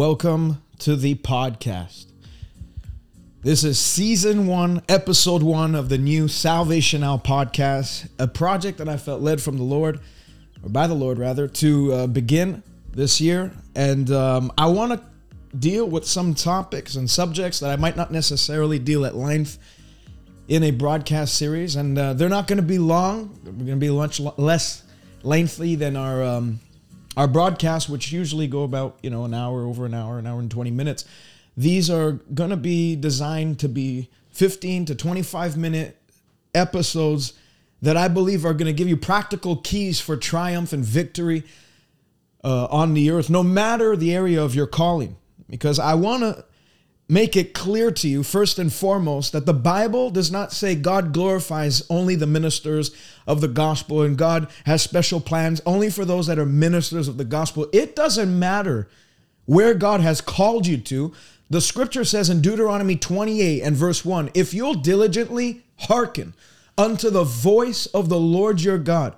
Welcome to the podcast. This is season one, episode one of the new Salvation Now podcast, a project that I felt led from the Lord, or by the Lord rather, to uh, begin this year. And um, I want to deal with some topics and subjects that I might not necessarily deal at length in a broadcast series. And uh, they're not going to be long, they're going to be much less lengthy than our. Um, our broadcasts, which usually go about, you know, an hour, over an hour, an hour and 20 minutes, these are going to be designed to be 15 to 25 minute episodes that I believe are going to give you practical keys for triumph and victory uh, on the earth, no matter the area of your calling. Because I want to make it clear to you, first and foremost, that the Bible does not say God glorifies only the ministers of the gospel and God has special plans only for those that are ministers of the gospel. It doesn't matter where God has called you to. The scripture says in Deuteronomy 28 and verse 1 if you'll diligently hearken unto the voice of the Lord your God,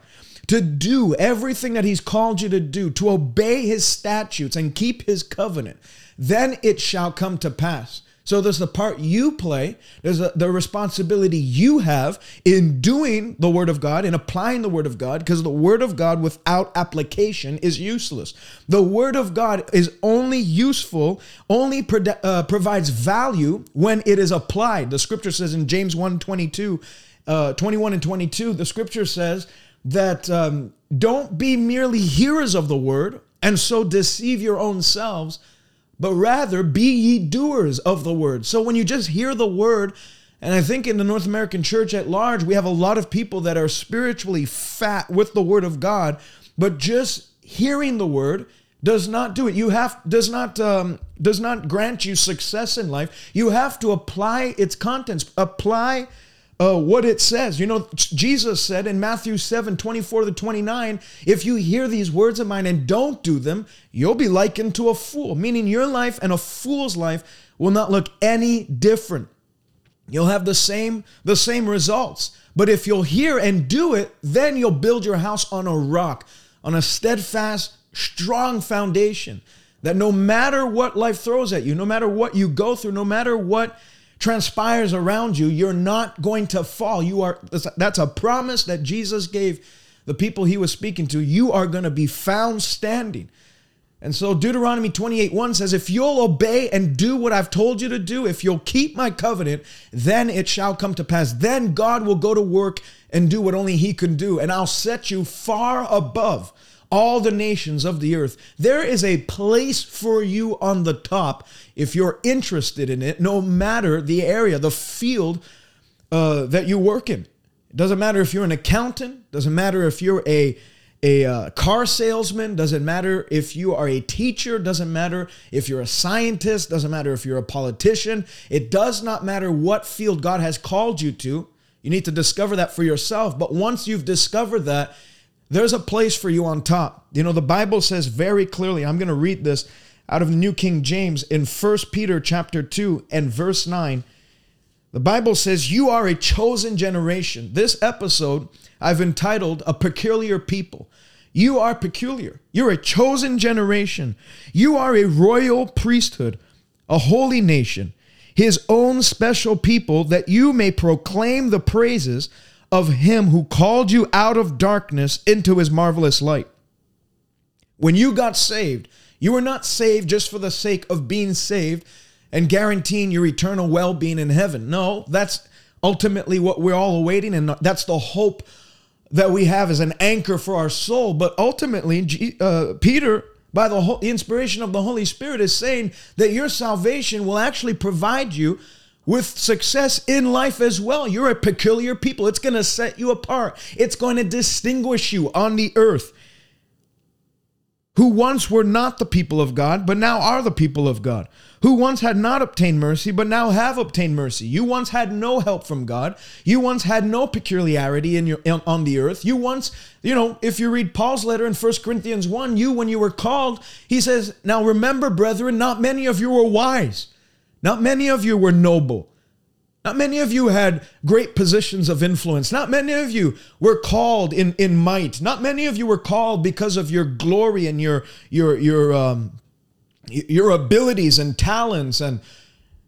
to do everything that he's called you to do, to obey his statutes and keep his covenant, then it shall come to pass. So there's the part you play, there's a, the responsibility you have in doing the Word of God, in applying the Word of God, because the Word of God without application is useless. The Word of God is only useful, only pro- uh, provides value when it is applied. The Scripture says in James 1 22, uh, 21 and 22, the Scripture says that um, don't be merely hearers of the Word and so deceive your own selves but rather be ye doers of the word. So when you just hear the word, and I think in the North American church at large, we have a lot of people that are spiritually fat with the word of God, but just hearing the word does not do it. You have does not um, does not grant you success in life. You have to apply its contents. Apply uh, what it says. You know, Jesus said in Matthew 7 24 to 29, if you hear these words of mine and don't do them, you'll be likened to a fool, meaning your life and a fool's life will not look any different. You'll have the same the same results. But if you'll hear and do it, then you'll build your house on a rock, on a steadfast, strong foundation. That no matter what life throws at you, no matter what you go through, no matter what transpires around you, you're not going to fall. You are that's a promise that Jesus gave the people he was speaking to. You are going to be found standing. And so Deuteronomy 28 1 says, If you'll obey and do what I've told you to do, if you'll keep my covenant, then it shall come to pass. Then God will go to work and do what only he can do. And I'll set you far above all the nations of the earth. There is a place for you on the top if you're interested in it, no matter the area, the field uh, that you work in. It doesn't matter if you're an accountant, doesn't matter if you're a a uh, car salesman, doesn't matter if you are a teacher, doesn't matter if you're a scientist, doesn't matter if you're a politician. It does not matter what field God has called you to. You need to discover that for yourself. But once you've discovered that, there's a place for you on top. You know, the Bible says very clearly, I'm going to read this out of the New King James in 1 Peter chapter 2 and verse 9. The Bible says, You are a chosen generation. This episode I've entitled A Peculiar People. You are peculiar. You're a chosen generation. You are a royal priesthood, a holy nation, his own special people, that you may proclaim the praises of him who called you out of darkness into his marvelous light. When you got saved, you were not saved just for the sake of being saved and guaranteeing your eternal well being in heaven. No, that's ultimately what we're all awaiting, and that's the hope that we have as an anchor for our soul. But ultimately, uh, Peter, by the inspiration of the Holy Spirit, is saying that your salvation will actually provide you with success in life as well. You're a peculiar people. It's going to set you apart, it's going to distinguish you on the earth. Who once were not the people of God, but now are the people of God. Who once had not obtained mercy, but now have obtained mercy. You once had no help from God. You once had no peculiarity in your on the earth. You once, you know, if you read Paul's letter in 1 Corinthians 1, you when you were called, he says, "Now remember, brethren, not many of you were wise." Not many of you were noble. Not many of you had great positions of influence. Not many of you were called in, in might. Not many of you were called because of your glory and your your your um your abilities and talents and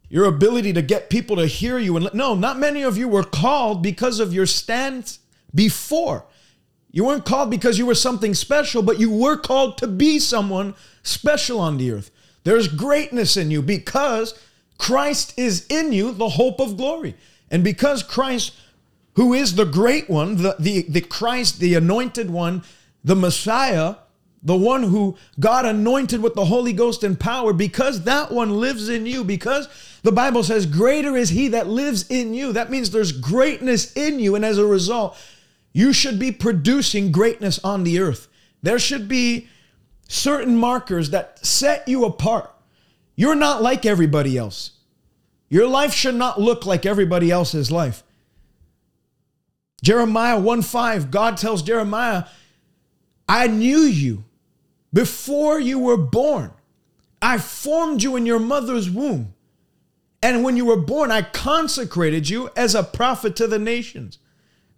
your ability to get people to hear you. And no, not many of you were called because of your stance before. You weren't called because you were something special, but you were called to be someone special on the earth. There's greatness in you because Christ is in you, the hope of glory. And because Christ, who is the great one, the, the, the Christ, the anointed one, the Messiah, the one who God anointed with the Holy Ghost and power, because that one lives in you, because the Bible says, Greater is he that lives in you. That means there's greatness in you. And as a result, you should be producing greatness on the earth. There should be certain markers that set you apart. You're not like everybody else. Your life should not look like everybody else's life. Jeremiah 1 5, God tells Jeremiah, I knew you before you were born. I formed you in your mother's womb. And when you were born, I consecrated you as a prophet to the nations.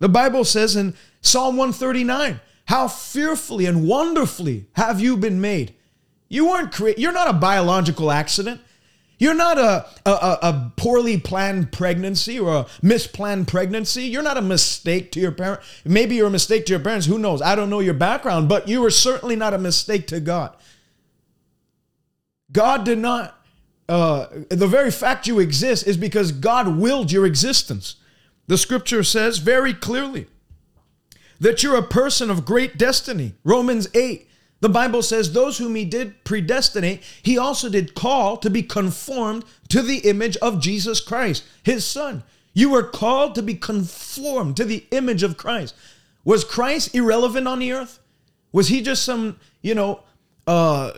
The Bible says in Psalm 139, how fearfully and wonderfully have you been made. You weren't created, you're not a biological accident. You're not a, a, a, poorly planned pregnancy or a misplanned pregnancy. You're not a mistake to your parent. Maybe you're a mistake to your parents. Who knows? I don't know your background, but you were certainly not a mistake to God. God did not, uh, the very fact you exist is because God willed your existence. The scripture says very clearly that you're a person of great destiny. Romans 8 the Bible says, Those whom he did predestinate, he also did call to be conformed to the image of Jesus Christ, his son. You were called to be conformed to the image of Christ. Was Christ irrelevant on the earth? Was he just some, you know, uh,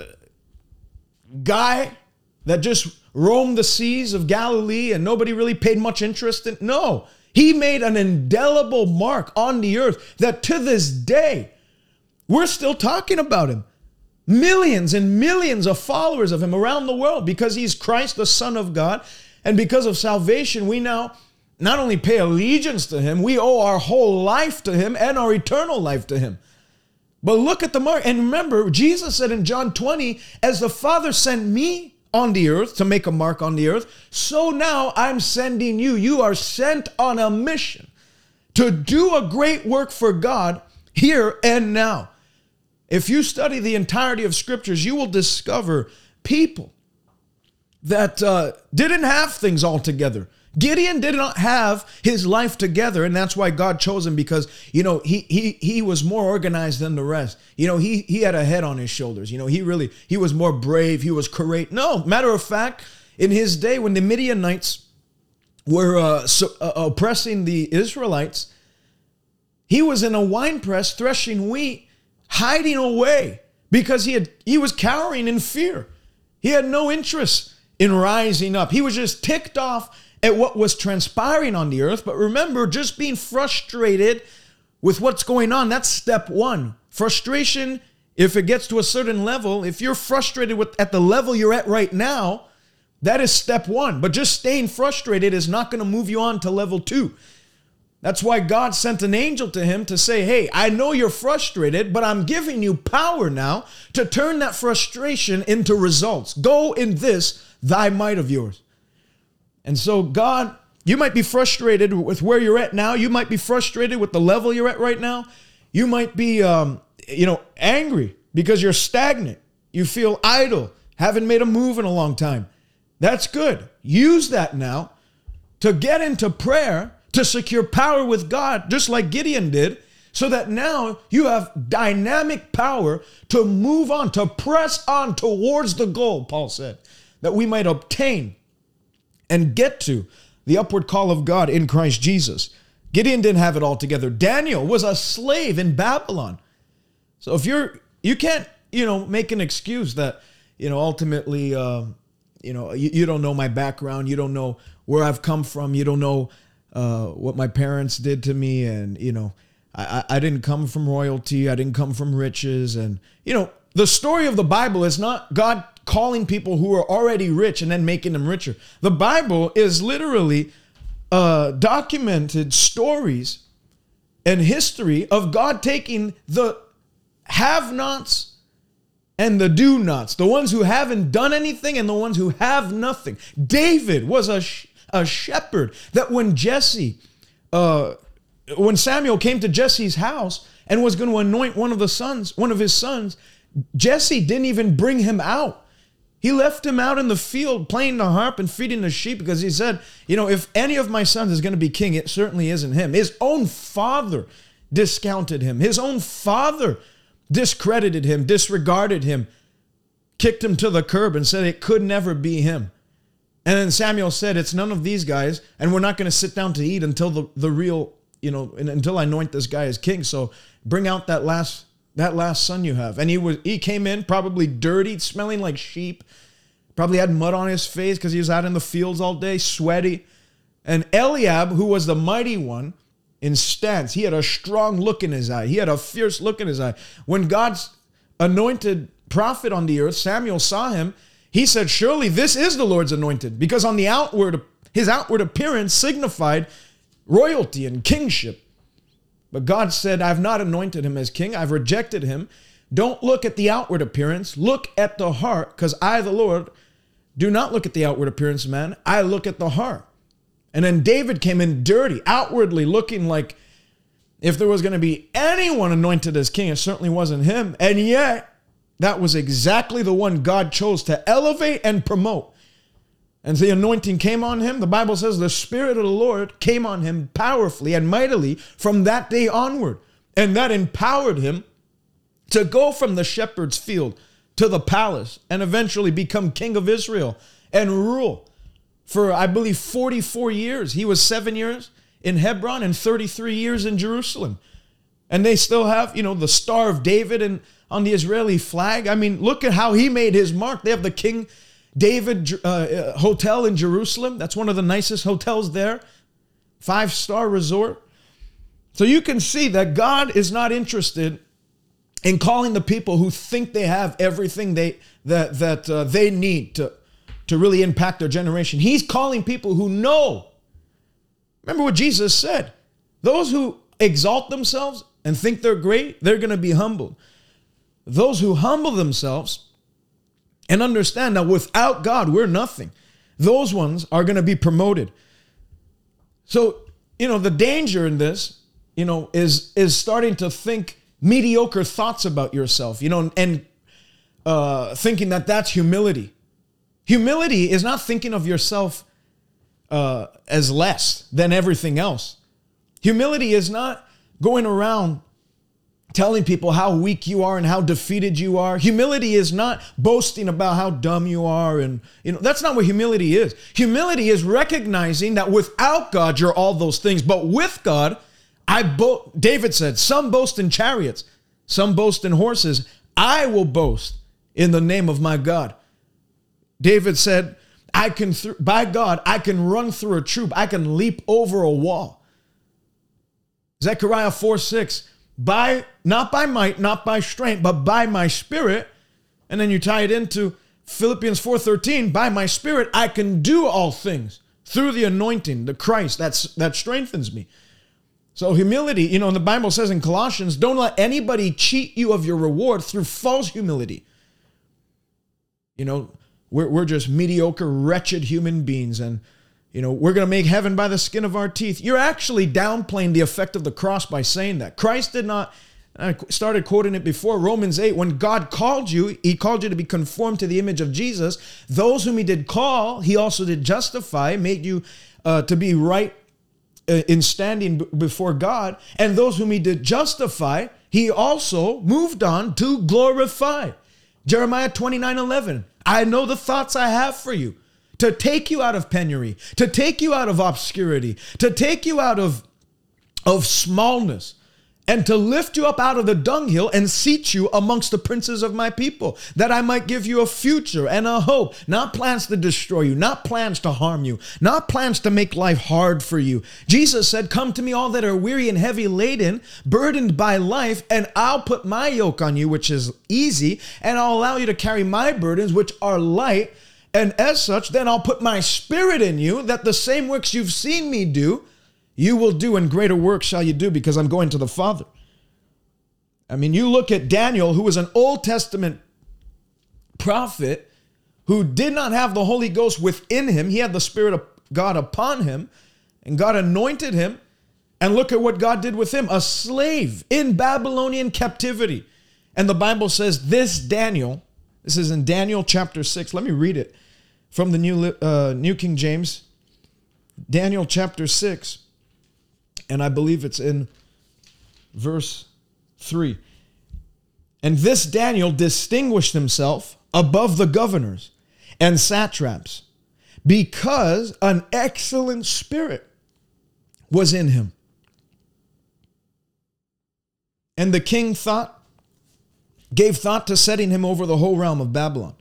guy that just roamed the seas of Galilee and nobody really paid much interest in? No, he made an indelible mark on the earth that to this day, we're still talking about him. Millions and millions of followers of him around the world because he's Christ, the Son of God. And because of salvation, we now not only pay allegiance to him, we owe our whole life to him and our eternal life to him. But look at the mark. And remember, Jesus said in John 20, as the Father sent me on the earth to make a mark on the earth, so now I'm sending you. You are sent on a mission to do a great work for God here and now. If you study the entirety of scriptures, you will discover people that uh, didn't have things all together. Gideon did not have his life together, and that's why God chose him because you know he he he was more organized than the rest. You know he he had a head on his shoulders. You know he really he was more brave. He was courageous. No, matter of fact, in his day when the Midianites were uh, so, uh, oppressing the Israelites, he was in a wine press threshing wheat hiding away because he had he was cowering in fear. He had no interest in rising up. He was just ticked off at what was transpiring on the earth. But remember, just being frustrated with what's going on, that's step one. Frustration, if it gets to a certain level, if you're frustrated with at the level you're at right now, that is step one. But just staying frustrated is not going to move you on to level two. That's why God sent an angel to him to say, Hey, I know you're frustrated, but I'm giving you power now to turn that frustration into results. Go in this, thy might of yours. And so, God, you might be frustrated with where you're at now. You might be frustrated with the level you're at right now. You might be, um, you know, angry because you're stagnant. You feel idle, haven't made a move in a long time. That's good. Use that now to get into prayer to secure power with God, just like Gideon did, so that now you have dynamic power to move on, to press on towards the goal, Paul said, that we might obtain and get to the upward call of God in Christ Jesus. Gideon didn't have it all together. Daniel was a slave in Babylon. So if you're, you can't, you know, make an excuse that, you know, ultimately, uh, you know, you, you don't know my background, you don't know where I've come from, you don't know uh, what my parents did to me, and you know, I, I didn't come from royalty, I didn't come from riches, and you know, the story of the Bible is not God calling people who are already rich and then making them richer. The Bible is literally uh, documented stories and history of God taking the have-nots and the do nots, the ones who haven't done anything and the ones who have nothing. David was a, sh- a shepherd that when Jesse, uh, when Samuel came to Jesse's house and was going to anoint one of the sons, one of his sons, Jesse didn't even bring him out. He left him out in the field playing the harp and feeding the sheep because he said, you know, if any of my sons is going to be king, it certainly isn't him. His own father discounted him. His own father discredited him, disregarded him, kicked him to the curb, and said it could never be him. And then Samuel said, It's none of these guys, and we're not going to sit down to eat until the, the real, you know, until I anoint this guy as king. So bring out that last that last son you have. And he was he came in probably dirty, smelling like sheep, probably had mud on his face because he was out in the fields all day, sweaty. And Eliab, who was the mighty one, in stance. He had a strong look in his eye. He had a fierce look in his eye. When God's anointed prophet on the earth, Samuel saw him, he said, Surely this is the Lord's anointed, because on the outward, his outward appearance signified royalty and kingship. But God said, I've not anointed him as king, I've rejected him. Don't look at the outward appearance, look at the heart, because I, the Lord, do not look at the outward appearance man, I look at the heart. And then David came in dirty, outwardly looking like if there was going to be anyone anointed as king, it certainly wasn't him. And yet, that was exactly the one God chose to elevate and promote. And the anointing came on him. The Bible says the Spirit of the Lord came on him powerfully and mightily from that day onward. And that empowered him to go from the shepherd's field to the palace and eventually become king of Israel and rule for, I believe, 44 years. He was seven years in Hebron and 33 years in Jerusalem. And they still have, you know, the Star of David and on the Israeli flag. I mean, look at how he made his mark. They have the King David uh, uh, Hotel in Jerusalem. That's one of the nicest hotels there. Five star resort. So you can see that God is not interested in calling the people who think they have everything they that that uh, they need to to really impact their generation. He's calling people who know. Remember what Jesus said those who exalt themselves and think they're great, they're going to be humbled. Those who humble themselves and understand that without God, we're nothing, those ones are going to be promoted. So, you know, the danger in this, you know, is is starting to think mediocre thoughts about yourself, you know, and uh, thinking that that's humility. Humility is not thinking of yourself uh, as less than everything else. Humility is not going around telling people how weak you are and how defeated you are. Humility is not boasting about how dumb you are and you know that's not what humility is. Humility is recognizing that without God you're all those things, but with God I bo- David said, some boast in chariots, some boast in horses. I will boast in the name of my God. David said, I can, th- by God, I can run through a troop. I can leap over a wall. Zechariah 4 6, by, not by might, not by strength, but by my spirit. And then you tie it into Philippians 4:13, by my spirit I can do all things through the anointing, the Christ that's that strengthens me. So humility, you know, the Bible says in Colossians, don't let anybody cheat you of your reward through false humility. You know, we're, we're just mediocre, wretched human beings, and you know, we're going to make heaven by the skin of our teeth. You're actually downplaying the effect of the cross by saying that. Christ did not, I started quoting it before, Romans 8, when God called you, he called you to be conformed to the image of Jesus. Those whom he did call, he also did justify, made you uh, to be right uh, in standing before God. And those whom he did justify, he also moved on to glorify. Jeremiah 29 11. I know the thoughts I have for you to take you out of penury, to take you out of obscurity, to take you out of, of smallness, and to lift you up out of the dunghill and seat you amongst the princes of my people, that I might give you a future and a hope, not plans to destroy you, not plans to harm you, not plans to make life hard for you. Jesus said, Come to me, all that are weary and heavy laden, burdened by life, and I'll put my yoke on you, which is easy, and I'll allow you to carry my burdens, which are light. And as such, then I'll put my spirit in you, that the same works you've seen me do you will do and greater work shall you do because I'm going to the Father. I mean, you look at Daniel, who was an Old Testament prophet who did not have the Holy Ghost within him. He had the Spirit of God upon him, and God anointed him. And look at what God did with him a slave in Babylonian captivity. And the Bible says, This Daniel, this is in Daniel chapter 6. Let me read it from the New, uh, New King James. Daniel chapter 6. And I believe it's in verse 3. And this Daniel distinguished himself above the governors and satraps because an excellent spirit was in him. And the king thought, gave thought to setting him over the whole realm of Babylon.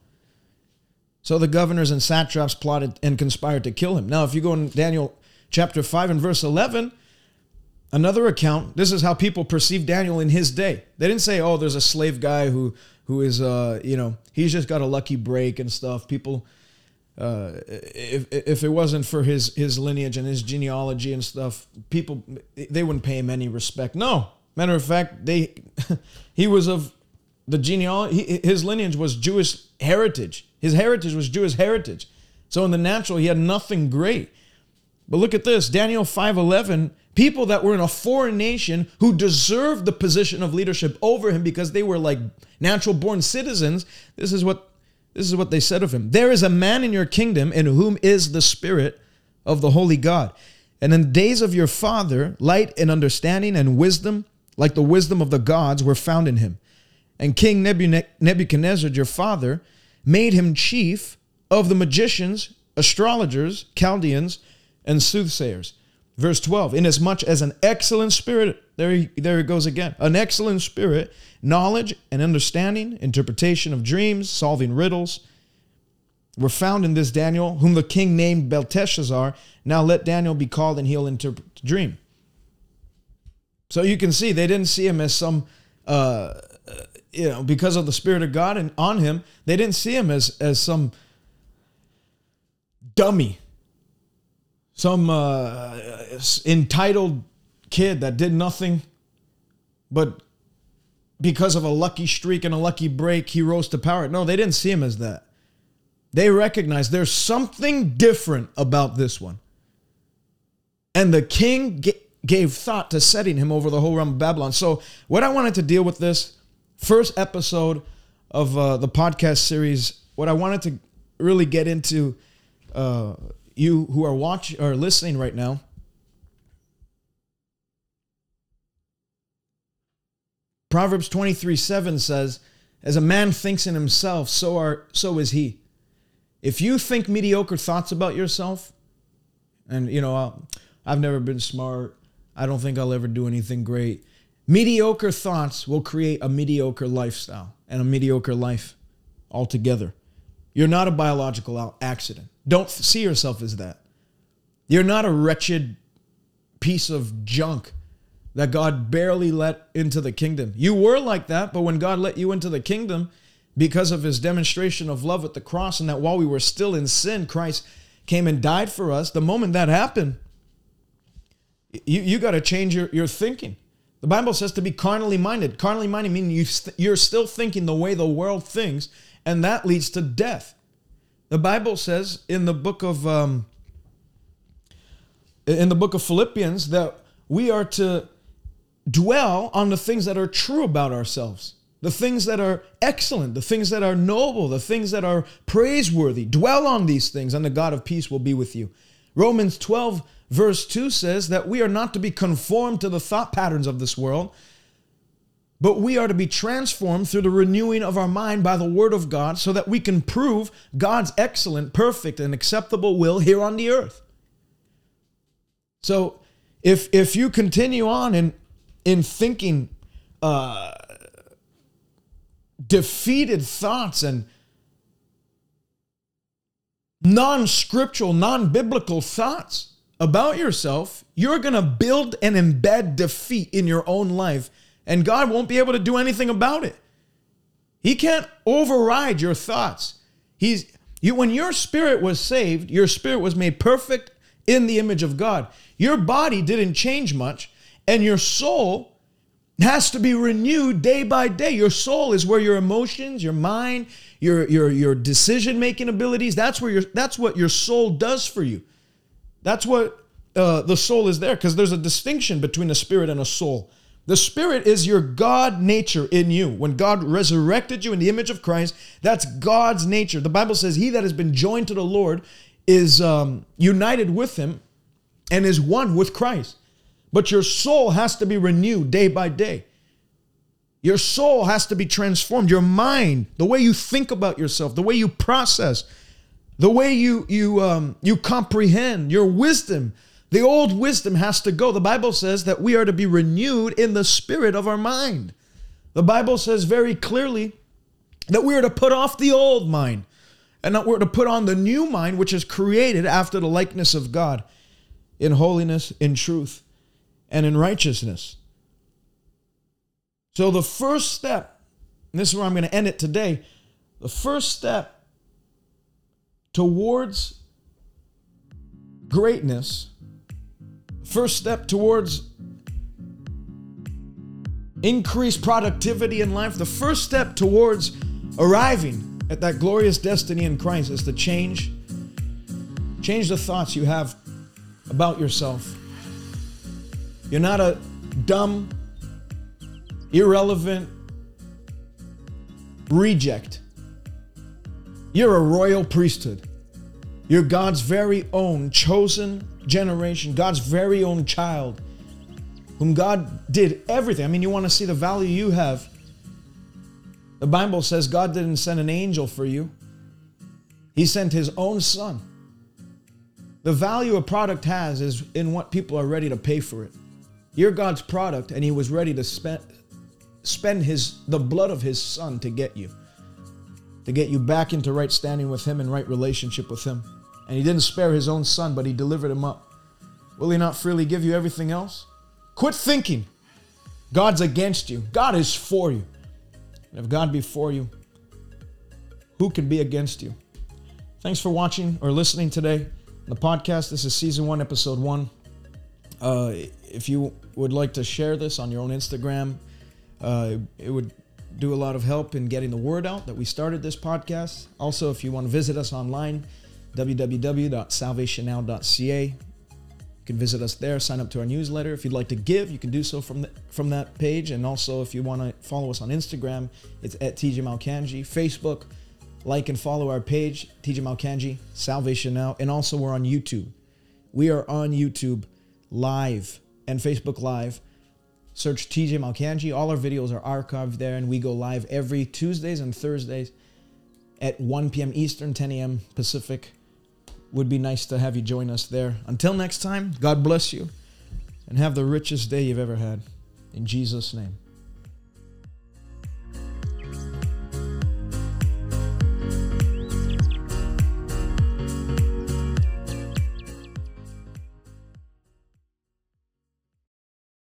So the governors and satraps plotted and conspired to kill him. Now, if you go in Daniel chapter 5 and verse 11, another account, this is how people perceived Daniel in his day. They didn't say, oh, there's a slave guy who who is uh, you know, he's just got a lucky break and stuff. People uh, if if it wasn't for his his lineage and his genealogy and stuff, people they wouldn't pay him any respect. No, matter of fact, they he was of the genealogy. His lineage was Jewish heritage. His heritage was Jewish heritage. So in the natural, he had nothing great. But look at this, Daniel five eleven. People that were in a foreign nation who deserved the position of leadership over him because they were like natural born citizens. This is what this is what they said of him There is a man in your kingdom in whom is the Spirit of the Holy God. And in the days of your father, light and understanding and wisdom, like the wisdom of the gods, were found in him. And King Nebuchadnezzar, your father, made him chief of the magicians, astrologers, Chaldeans, and soothsayers. Verse 12, inasmuch as an excellent spirit, there he, there he goes again, an excellent spirit knowledge and understanding, interpretation of dreams, solving riddles, were found in this Daniel, whom the king named Belteshazzar. Now let Daniel be called and he'll interpret the dream. So you can see they didn't see him as some, uh, you know, because of the Spirit of God and on him, they didn't see him as, as some dummy, some uh, entitled kid that did nothing but because of a lucky streak and a lucky break, he rose to power. No, they didn't see him as that. They recognized there's something different about this one. And the king gave thought to setting him over the whole realm of Babylon. So, what I wanted to deal with this first episode of uh, the podcast series, what I wanted to really get into, uh, you who are watching or listening right now, Proverbs 23 7 says, As a man thinks in himself, so, are, so is he. If you think mediocre thoughts about yourself, and you know, I've never been smart, I don't think I'll ever do anything great. Mediocre thoughts will create a mediocre lifestyle and a mediocre life altogether. You're not a biological accident. Don't see yourself as that. You're not a wretched piece of junk that God barely let into the kingdom. You were like that, but when God let you into the kingdom, because of his demonstration of love at the cross, and that while we were still in sin, Christ came and died for us, the moment that happened, you, you got to change your, your thinking. The Bible says to be carnally minded. Carnally minded meaning you st- you're still thinking the way the world thinks, and that leads to death. The Bible says in the book of um, in the book of Philippians that we are to dwell on the things that are true about ourselves, the things that are excellent, the things that are noble, the things that are praiseworthy. Dwell on these things, and the God of peace will be with you. Romans 12, verse 2 says that we are not to be conformed to the thought patterns of this world, but we are to be transformed through the renewing of our mind by the word of God so that we can prove God's excellent, perfect, and acceptable will here on the earth. So, if if you continue on and in thinking uh, defeated thoughts and non scriptural, non biblical thoughts about yourself, you're going to build and embed defeat in your own life, and God won't be able to do anything about it. He can't override your thoughts. He's you when your spirit was saved, your spirit was made perfect in the image of God. Your body didn't change much, and your soul has to be renewed day by day. Your soul is where your emotions, your mind, your your your decision making abilities. That's where your that's what your soul does for you. That's what uh, the soul is there because there's a distinction between a spirit and a soul. The spirit is your God nature in you. When God resurrected you in the image of Christ, that's God's nature. The Bible says, He that has been joined to the Lord is um, united with Him and is one with Christ. But your soul has to be renewed day by day. Your soul has to be transformed. Your mind, the way you think about yourself, the way you process, the way you you um, you comprehend, your wisdom the old wisdom has to go. The Bible says that we are to be renewed in the spirit of our mind. The Bible says very clearly that we are to put off the old mind and that we're to put on the new mind, which is created after the likeness of God in holiness, in truth, and in righteousness. So, the first step, and this is where I'm going to end it today, the first step towards greatness first step towards increased productivity in life, the first step towards arriving at that glorious destiny in Christ is to change change the thoughts you have about yourself. You're not a dumb, irrelevant reject. You're a royal priesthood. You're God's very own chosen generation, God's very own child, whom God did everything. I mean, you want to see the value you have. The Bible says God didn't send an angel for you, He sent His own Son. The value a product has is in what people are ready to pay for it. You're God's product, and He was ready to spend spend his the blood of his son to get you to get you back into right standing with him and right relationship with him and he didn't spare his own son, but he delivered him up. Will he not freely give you everything else? Quit thinking God's against you. God is for you. And if God be for you, who can be against you? Thanks for watching or listening today. On the podcast, this is season one, episode one. Uh, if you would like to share this on your own Instagram, uh, it would do a lot of help in getting the word out that we started this podcast. Also, if you want to visit us online, www.salvationnow.ca. You can visit us there, sign up to our newsletter. If you'd like to give, you can do so from the, from that page. And also, if you want to follow us on Instagram, it's at TJ Malkanji. Facebook, like and follow our page, TJ Malkanji, Salvation Now. And also, we're on YouTube. We are on YouTube live and Facebook Live. Search TJ Malkanji. All our videos are archived there, and we go live every Tuesdays and Thursdays at 1 p.m. Eastern, 10 a.m. Pacific would be nice to have you join us there. Until next time, God bless you and have the richest day you've ever had. In Jesus' name.